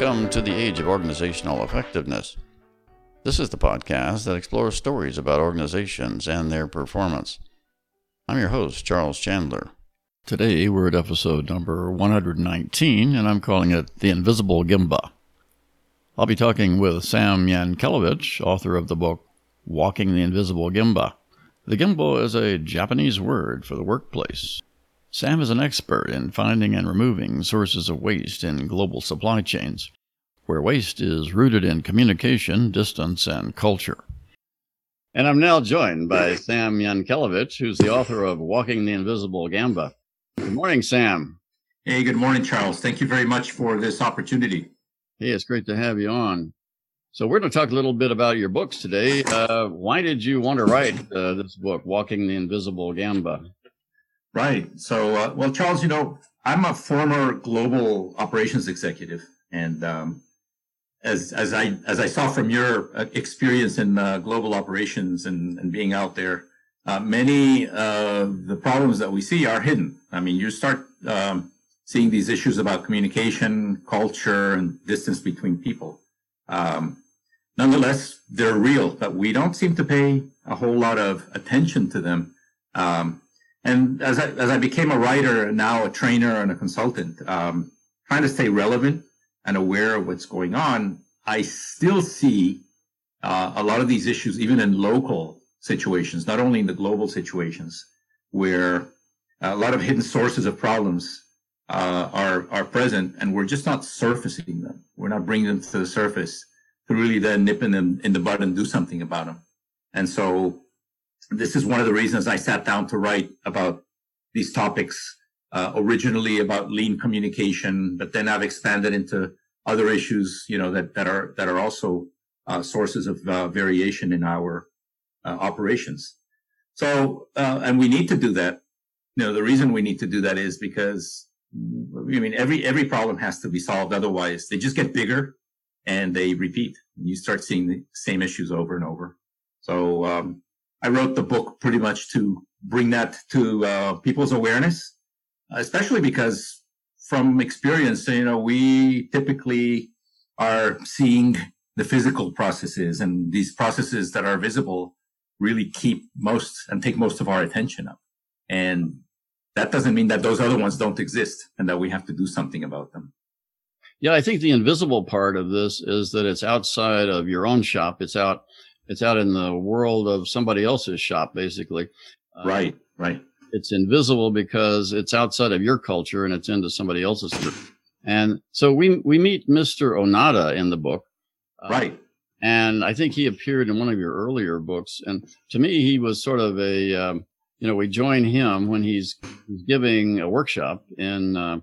Welcome to the Age of Organizational Effectiveness. This is the podcast that explores stories about organizations and their performance. I'm your host, Charles Chandler. Today we're at episode number 119, and I'm calling it The Invisible Gemba. I'll be talking with Sam Yankelevich, author of the book Walking the Invisible Gemba. The gemba is a Japanese word for the workplace. Sam is an expert in finding and removing sources of waste in global supply chains, where waste is rooted in communication, distance, and culture. And I'm now joined by Sam Yankelevich, who's the author of Walking the Invisible Gemba. Good morning, Sam. Hey, good morning, Charles. Thank you very much for this opportunity. Hey, it's great to have you on. So we're going to talk a little bit about your books today. Uh, why did you want to write uh, this book, Walking the Invisible Gemba? Right. So, uh, well, Charles, you know, I'm a former global operations executive, and um, as as I as I saw from your uh, experience in uh, global operations and, and being out there, uh, many of the problems that we see are hidden. I mean, you start um, seeing these issues about communication, culture, and distance between people. Um, nonetheless, they're real, but we don't seem to pay a whole lot of attention to them. Um, and as I, as I became a writer, now a trainer and a consultant, um, trying to stay relevant and aware of what's going on, I still see uh, a lot of these issues, even in local situations, not only in the global situations, where a lot of hidden sources of problems uh, are are present, and we're just not surfacing them. We're not bringing them to the surface to really then nip them in the bud and do something about them. And so, this is one of the reasons I sat down to write about these topics. Uh, originally about lean communication, but then I've expanded into other issues, you know, that that are that are also uh, sources of uh, variation in our uh, operations. So, uh, and we need to do that. You know, the reason we need to do that is because I mean, every every problem has to be solved. Otherwise, they just get bigger and they repeat. You start seeing the same issues over and over. So um, I wrote the book pretty much to bring that to uh, people's awareness, especially because from experience, you know, we typically are seeing the physical processes and these processes that are visible really keep most and take most of our attention up. And that doesn't mean that those other ones don't exist and that we have to do something about them. Yeah, I think the invisible part of this is that it's outside of your own shop. It's out, it's out in the world of somebody else's shop, basically. Uh, right, right. It's invisible because it's outside of your culture and it's into somebody else's. And so we we meet Mr. Onada in the book, uh, right? And I think he appeared in one of your earlier books. And to me, he was sort of a um, you know, we join him when he's giving a workshop in uh,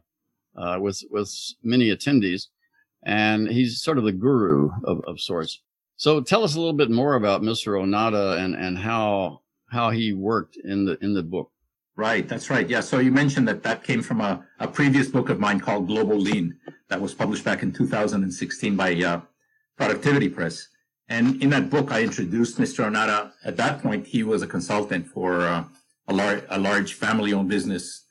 uh, with with many attendees, and he's sort of the guru of, of sorts. So, tell us a little bit more about Mr. Onada and and how how he worked in the in the book. Right, that's right. Yeah. So you mentioned that that came from a, a previous book of mine called Global Lean that was published back in 2016 by uh, Productivity Press. And in that book, I introduced Mr. Onada. At that point, he was a consultant for uh, a large, a large family owned business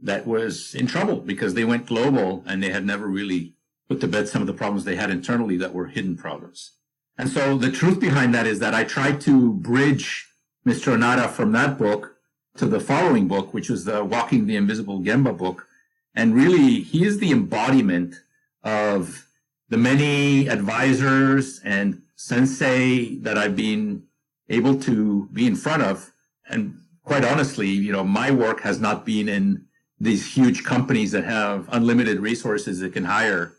that was in trouble because they went global and they had never really put to bed some of the problems they had internally that were hidden problems. And so the truth behind that is that I tried to bridge Mr. Onada from that book to the following book, which was the Walking the Invisible Gemba book. And really, he is the embodiment of the many advisors and sensei that I've been able to be in front of and quite honestly, you know, my work has not been in these huge companies that have unlimited resources that can hire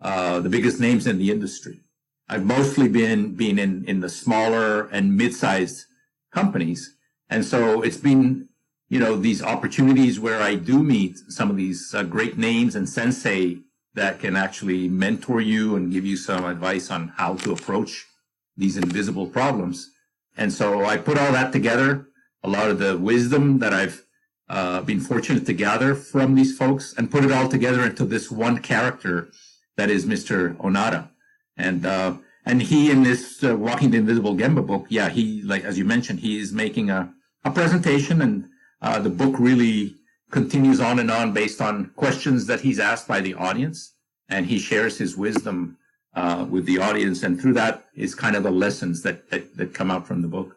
uh, the biggest names in the industry. I've mostly been being in in the smaller and mid-sized companies, and so it's been you know these opportunities where I do meet some of these uh, great names and sensei that can actually mentor you and give you some advice on how to approach these invisible problems. And so I put all that together a lot of the wisdom that I've uh, been fortunate to gather from these folks and put it all together into this one character that is Mr. Onada. And, uh, and he in this uh, Walking the Invisible Gemba book, yeah, he, like, as you mentioned, he is making a, a presentation and, uh, the book really continues on and on based on questions that he's asked by the audience. and he shares his wisdom uh, with the audience, and through that is kind of the lessons that that, that come out from the book.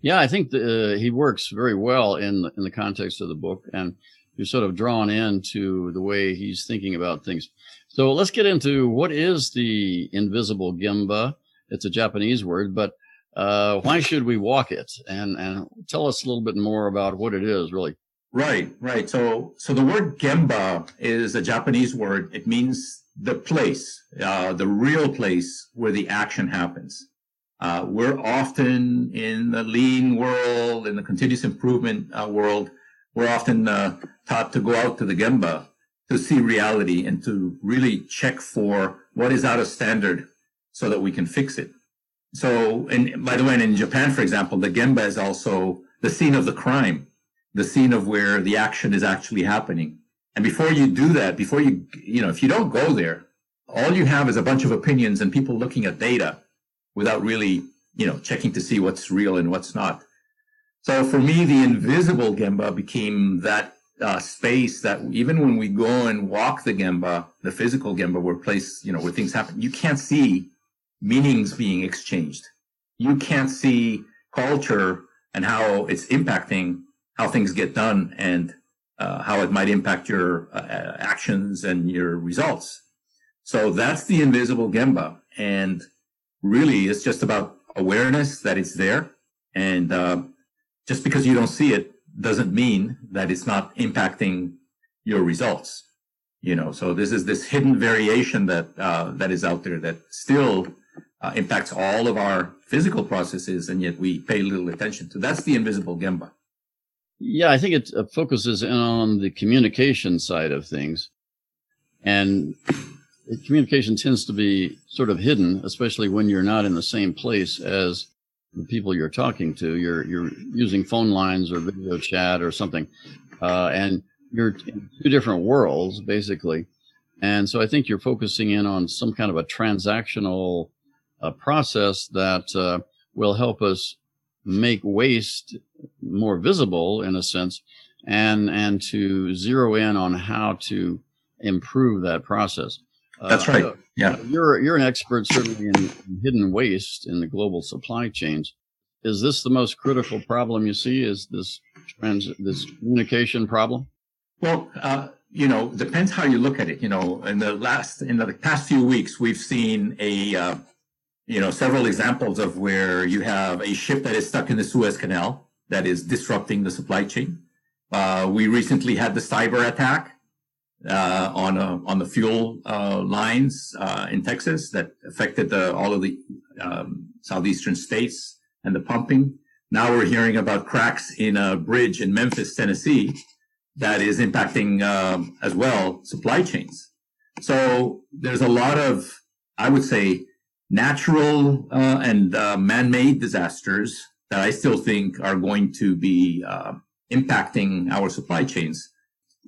Yeah, I think the, uh, he works very well in in the context of the book, and you're sort of drawn into the way he's thinking about things. So let's get into what is the invisible gemba. It's a Japanese word, but uh, why should we walk it? And and tell us a little bit more about what it is, really. Right, right. So so the word gemba is a Japanese word. It means the place, uh, the real place where the action happens. Uh, we're often in the lean world, in the continuous improvement uh, world, we're often uh, taught to go out to the gemba to see reality and to really check for what is out of standard so that we can fix it. So, and by the way, in Japan, for example, the gemba is also the scene of the crime, the scene of where the action is actually happening. And before you do that, before you, you know, if you don't go there, all you have is a bunch of opinions and people looking at data without really, you know, checking to see what's real and what's not. So for me, the invisible Gemba became that uh, space that even when we go and walk the Gemba, the physical Gemba, where place, you know, where things happen, you can't see meanings being exchanged. You can't see culture and how it's impacting how things get done and uh, how it might impact your uh, actions and your results. So that's the invisible Gemba. And really, it's just about awareness that it's there. And uh, just because you don't see it doesn't mean that it's not impacting your results. You know, so this is this hidden variation that uh, that is out there that still uh, impacts all of our physical processes, and yet we pay little attention to. That's the invisible gemba. Yeah, I think it uh, focuses in on the communication side of things. And communication tends to be sort of hidden, especially when you're not in the same place as the people you're talking to. You're, you're using phone lines or video chat or something. Uh, and you're in two different worlds, basically. And so I think you're focusing in on some kind of a transactional uh, process that uh, will help us make waste more visible in a sense and and to zero in on how to improve that process. That's uh, right. Yeah. You're you're an expert certainly in, in hidden waste in the global supply chains. Is this the most critical problem you see? Is this trans this communication problem? Well, uh, you know, depends how you look at it. You know, in the last in the past few weeks, we've seen a uh, you know, several examples of where you have a ship that is stuck in the Suez Canal that is disrupting the supply chain. Uh, we recently had the cyber attack uh, on uh, on the fuel uh, lines uh, in Texas that affected the, all of the um, southeastern states and the pumping. Now we're hearing about cracks in a bridge in Memphis, Tennessee, that is impacting um, as well supply chains. So there's a lot of, I would say, natural uh, and uh, man-made disasters that I still think are going to be uh, impacting our supply chains.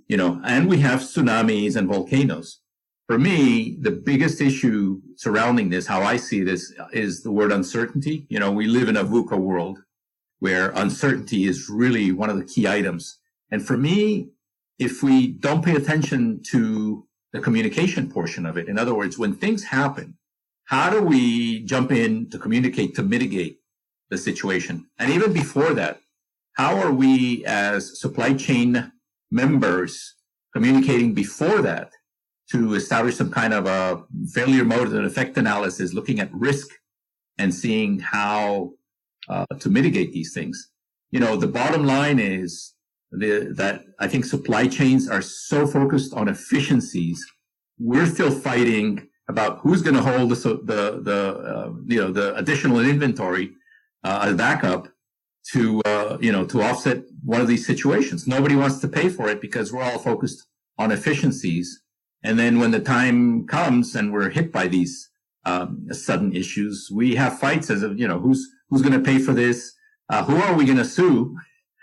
You know, and we have tsunamis and volcanoes. For me, the biggest issue surrounding this, how I see this, is the word uncertainty. You know, we live in a VUCA world where uncertainty is really one of the key items. And for me, if we don't pay attention to the communication portion of it, in other words, when things happen, how do we jump in to communicate to mitigate the situation? And even before that, how are we as supply chain members communicating before that to establish some kind of a failure mode and effect analysis, looking at risk and seeing how uh, to mitigate these things? You know, the bottom line is the, that I think supply chains are so focused on efficiencies. We're still fighting about who's going to hold the the the uh, you know the additional inventory uh, as backup to uh, you know to offset one of these situations. Nobody wants to pay for it because we're all focused on efficiencies. And then when the time comes and we're hit by these um, sudden issues, we have fights as of you know who's who's going to pay for this, uh, who are we going to sue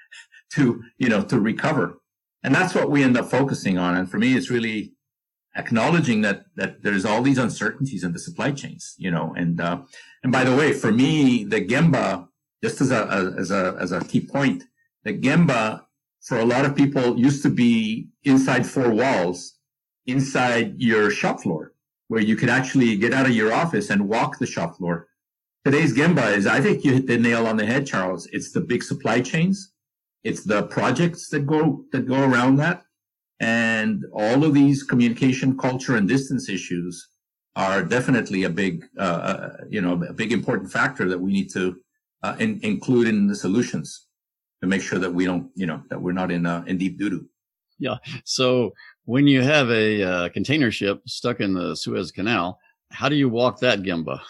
to you know to recover, and that's what we end up focusing on. And for me, it's really acknowledging that that there's all these uncertainties in the supply chains, you know. And uh, and by the way, for me, the Gemba, just as a as a as a key point, the Gemba for a lot of people used to be inside four walls, inside your shop floor. where you could actually get out of your office and walk the shop floor. Today's Gemba is, I think you hit the nail on the head, Charles. It's the big supply chains. It's the projects that go, that go around that. And all of these communication, culture, and distance issues are definitely a big, uh, uh you know, a big important factor that we need to uh, in, include in the solutions to make sure that we don't, you know, that we're not in uh, in deep doo doo. Yeah. So when you have a uh, container ship stuck in the Suez Canal, how do you walk that Gemba?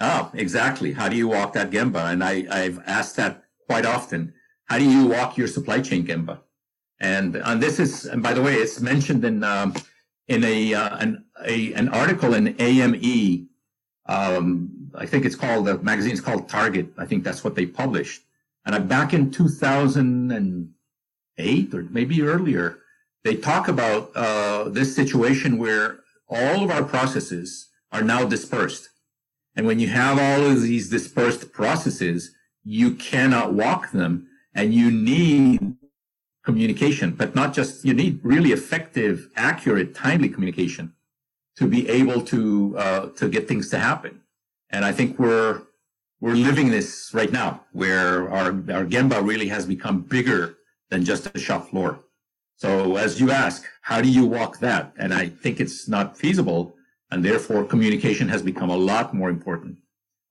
Oh, exactly. How do you walk that Gemba? And I, I've asked that quite often. How do you walk your supply chain Gemba? And, and this is, and by the way, it's mentioned in um, in a, uh, an a, an article in AME. Um, I think it's called the magazine's called Target. I think that's what they published. And back in 2008 or maybe earlier, they talk about uh, this situation where all of our processes are now dispersed. And when you have all of these dispersed processes, you cannot walk them and you need communication, but not just, you need really effective, accurate, timely communication to be able to, uh, to get things to happen. And I think we're, we're living this right now where our, our Gemba really has become bigger than just a shop floor. So as you ask, how do you walk that? And I think it's not feasible. And therefore communication has become a lot more important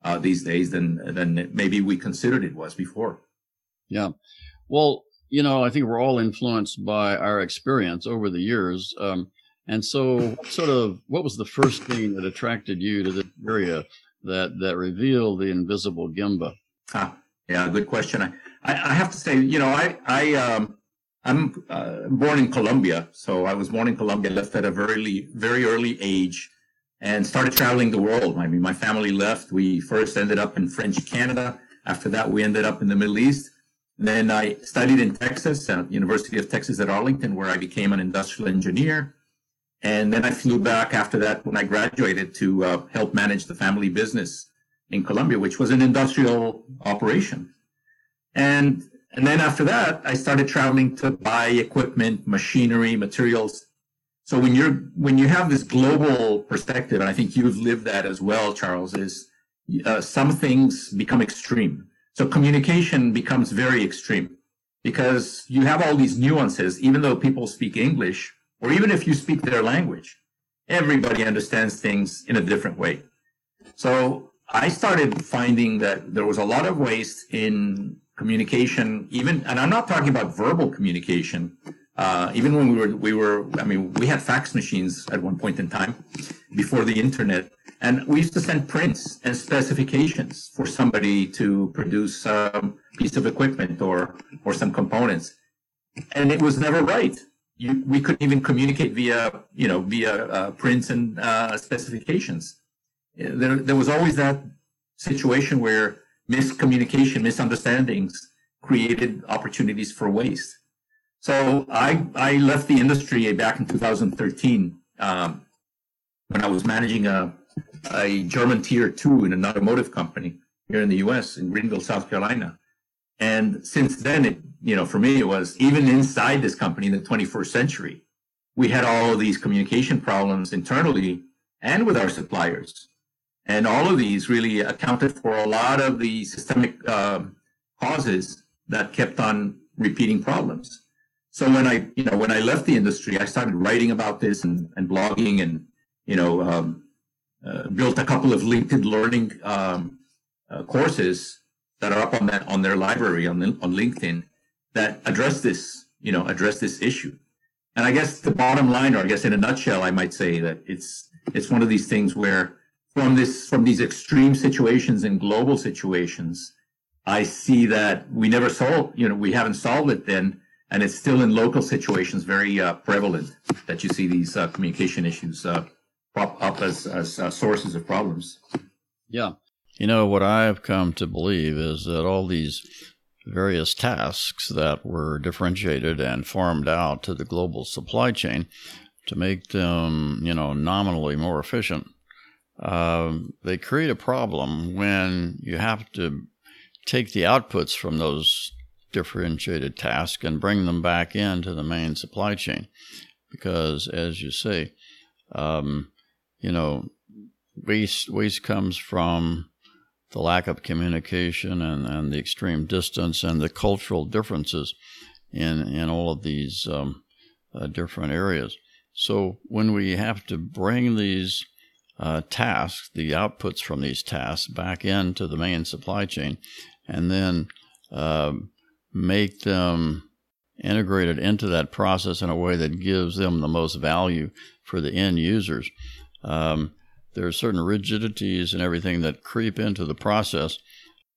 uh, these days than, than maybe we considered it was before. Yeah. Well, you know, I think we're all influenced by our experience over the years. Um, and so sort of what was the first thing that attracted you to the area that, that revealed the invisible Gemba? Ah, yeah, good question. I, I, I have to say, you know, I, I, um, I'm uh, born in Colombia, so I was born in Colombia, left at a very, very early age, and started traveling the world. I mean, my family left. We first ended up in French Canada. After that, we ended up in the Middle East. Then I studied in Texas, at University of Texas at Arlington, where I became an industrial engineer. And then I flew back after that when I graduated to uh, help manage the family business in Colombia, which was an industrial operation. And and then after that, I started traveling to buy equipment, machinery, materials. So when you're when you have this global perspective, and I think you've lived that as well, Charles, is uh, some things become extreme. So communication becomes very extreme because you have all these nuances, even though people speak English, or even if you speak their language, everybody understands things in a different way. So I started finding that there was a lot of waste in communication, even, and I'm not talking about verbal communication. Uh, even when we were, we were, I mean, we had fax machines at one point in time before the internet, and we used to send prints and specifications for somebody to produce some piece of equipment or, or some components. And it was never right. You, we couldn't even communicate via, you know, via uh, prints and uh, specifications. There, there was always that situation where miscommunication, misunderstandings created opportunities for waste. So I, I left the industry back in 2013 um, when I was managing a, a German tier two in an automotive company here in the US in Greenville, South Carolina. And since then, it, you know, for me, it was even inside this company in the 21st century, we had all of these communication problems internally and with our suppliers. And all of these really accounted for a lot of the systemic uh, causes that kept on repeating problems. So when I, you know, when I left the industry, I started writing about this and, and blogging and, you know, um, uh, built a couple of LinkedIn learning um, uh, courses that are up on that on their library on on LinkedIn that address this, you know, address this issue. And I guess the bottom line, or I guess in a nutshell, I might say that it's it's one of these things where from this from these extreme situations and global situations, I see that we never solved, you know, we haven't solved it then, and it's still in local situations very uh, prevalent that you see these uh, communication issues uh, pop up as as uh, sources of problems. Yeah, you know what I've come to believe is that all these various tasks that were differentiated and farmed out to the global supply chain to make them, you know, nominally more efficient um, they create a problem when you have to take the outputs from those differentiated tasks and bring them back into the main supply chain. Because, as you say, um, you know, waste waste comes from the lack of communication and, and the extreme distance and the cultural differences in in all of these um, uh, different areas. So when we have to bring these uh, tasks, the outputs from these tasks, back into the main supply chain, and then uh, make them integrated into that process in a way that gives them the most value for the end users. Um, there are certain rigidities and everything that creep into the process.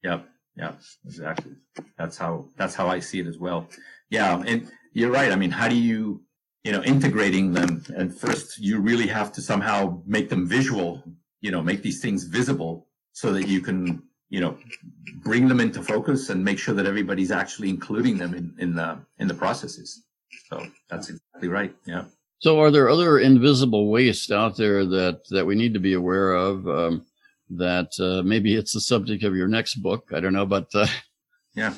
Yep. Yeah, exactly. That's how that's how I see it as well. Yeah, and you're right. I mean, how do you, you know, integrating them? And first, you really have to somehow make them visual. You know, make these things visible so that you can, you know, bring them into focus and make sure that everybody's actually including them in in the in the processes. So that's exactly right. Yeah. So, are there other invisible waste out there that that we need to be aware of? Um, that uh, maybe it's the subject of your next book. I don't know, but uh... yeah.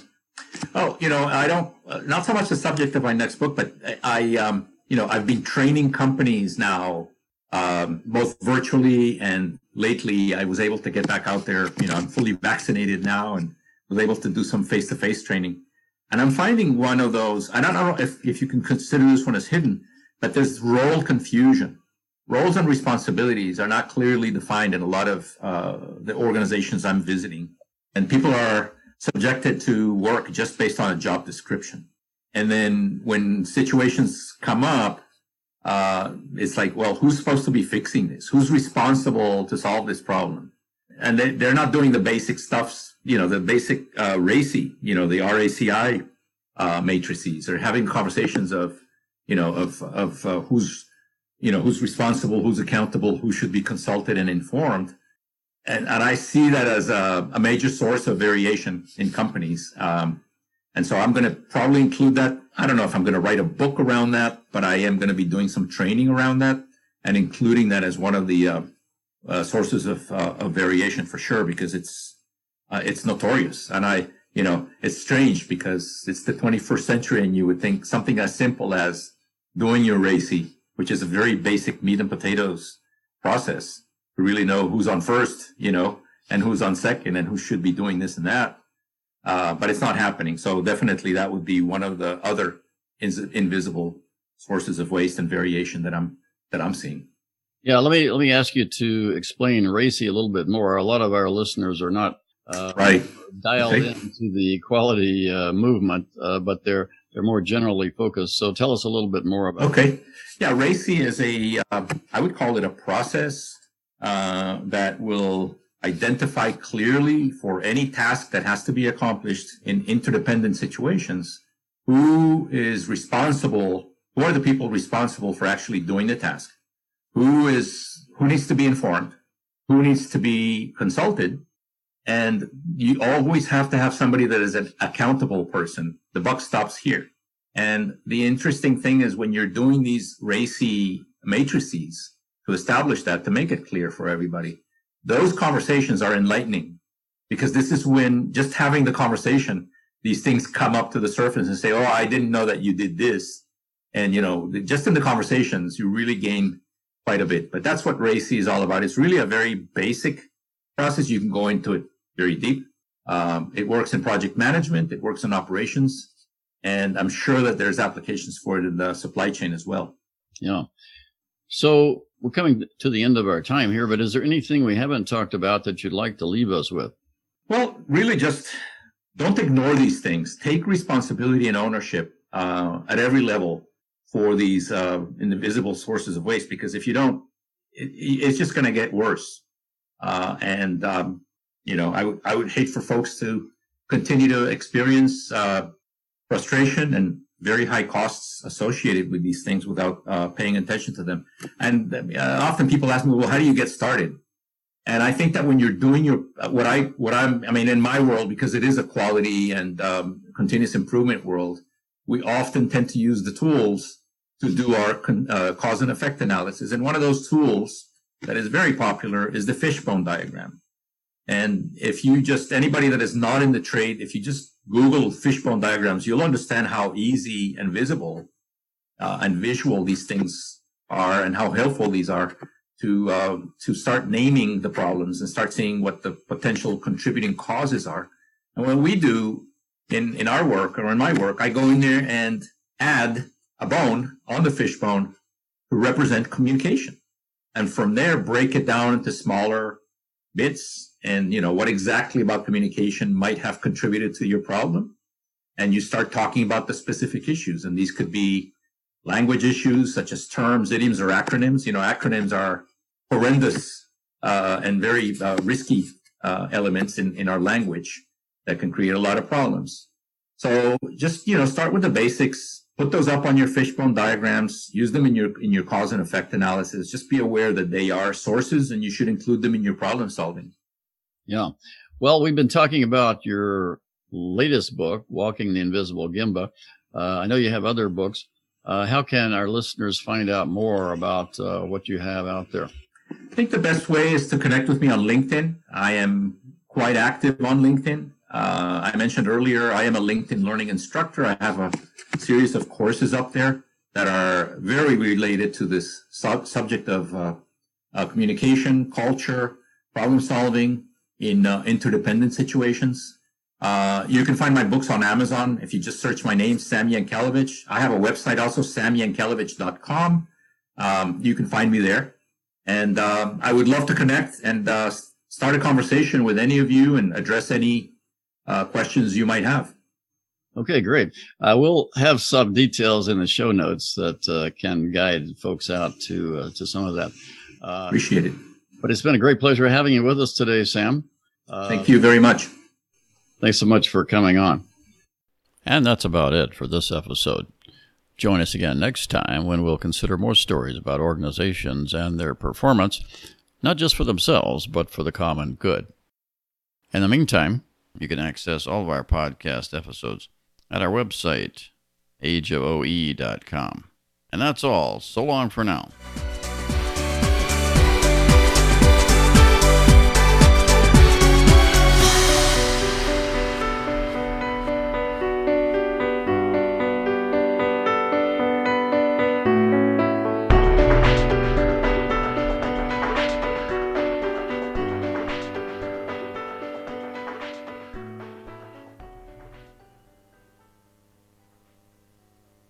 Oh, you know, I don't. Uh, not so much the subject of my next book, but I, um, you know, I've been training companies now, um, both virtually and lately. I was able to get back out there. You know, I'm fully vaccinated now and was able to do some face-to-face training. And I'm finding one of those. I don't know if if you can consider this one as hidden, but there's role confusion roles and responsibilities are not clearly defined in a lot of uh, the organizations I'm visiting. And people are subjected to work just based on a job description. And then when situations come up, uh, it's like, well, who's supposed to be fixing this? Who's responsible to solve this problem? And they, they're not doing the basic stuffs, you know, the basic uh, RACI, you know, the RACI uh, matrices. They're having conversations of, you know, of of uh, who's you know, who's responsible, who's accountable, who should be consulted and informed. And, and I see that as a, a major source of variation in companies. Um, and so I'm going to probably include that. I don't know if I'm going to write a book around that, but I am going to be doing some training around that and including that as one of the uh, uh, sources of, uh, of variation for sure, because it's uh, it's notorious. And I, you know, it's strange because it's the 21st century, and you would think something as simple as doing your RACI, which is a very basic meat and potatoes process to really know who's on first, you know, and who's on second and who should be doing this and that. Uh, but it's not happening. So definitely that would be one of the other in- invisible sources of waste and variation that I'm, that I'm seeing. Yeah. Let me, let me ask you to explain RACI a little bit more. A lot of our listeners are not uh, right. dialed okay. into the equality uh, movement, uh, but they're they're more generally focused. So tell us a little bit more about. Okay, yeah, RACI is a uh, I would call it a process uh, that will identify clearly for any task that has to be accomplished in interdependent situations who is responsible. Who are the people responsible for actually doing the task? Who is who needs to be informed? Who needs to be consulted? And you always have to have somebody that is an accountable person. The buck stops here. And the interesting thing is when you're doing these RACI matrices to establish that, to make it clear for everybody, those conversations are enlightening because this is when just having the conversation, these things come up to the surface and say, Oh, I didn't know that you did this. And, you know, just in the conversations, you really gain quite a bit. But that's what RACI is all about. It's really a very basic process. You can go into it very deep. Um, it works in project management. It works in operations. And I'm sure that there's applications for it in the supply chain as well. Yeah. So we're coming to the end of our time here, but is there anything we haven't talked about that you'd like to leave us with? Well, really just don't ignore these things. Take responsibility and ownership uh, at every level for these uh, invisible sources of waste, because if you don't, it, it's just going to get worse. Uh, and um, you know, I would I would hate for folks to continue to experience uh, frustration and very high costs associated with these things without uh, paying attention to them. And uh, often people ask me, well, how do you get started? And I think that when you're doing your what I what I'm I mean in my world because it is a quality and um, continuous improvement world, we often tend to use the tools to do our uh, cause and effect analysis. And one of those tools that is very popular is the fishbone diagram. And if you just, anybody that is not in the trade, if you just Google fishbone diagrams, you'll understand how easy and visible uh, and visual these things are and how helpful these are to uh, to start naming the problems and start seeing what the potential contributing causes are. And what we do in in our work or in my work, I go in there and add a bone on the fishbone to represent communication, and from there break it down into smaller bits and you know what exactly about communication might have contributed to your problem and you start talking about the specific issues and these could be language issues such as terms, idioms, or acronyms. You know, acronyms are horrendous uh, and very uh, risky uh, elements in, in our language that can create a lot of problems. So just, you know, start with the basics, put those up on your fishbone diagrams, use them in your, in your cause and effect analysis. Just be aware that they are sources and you should include them in your problem solving. Yeah. Well, we've been talking about your latest book, Walking the Invisible Gemba. Uh, I know you have other books. Uh, how can our listeners find out more about uh, what you have out there? I think the best way is to connect with me on LinkedIn. I am quite active on LinkedIn. Uh, I mentioned earlier, I am a LinkedIn learning instructor. I have a series of courses up there that are very related to this sub- subject of uh, uh, communication, culture, problem solving in uh, interdependent situations. Uh, you can find my books on Amazon if you just search my name, Sam Yankelevich. I have a website also, samyankelevich.com. Um, you can find me there. And uh, I would love to connect and uh, start a conversation with any of you and address any questions you might have. Okay, great. Uh, we'll have some details in the show notes that uh, can guide folks out to uh, to some of that. Appreciate it. But it's been a great pleasure having you with us today, Sam. Thank you very much. Thanks so much for coming on. And that's about it for this episode. Join us again next time when we'll consider more stories about organizations and their performance, not just for themselves, but for the common good. In the meantime, you can access all of our podcast episodes at our website, ageofoe.com. And that's all. So long for now.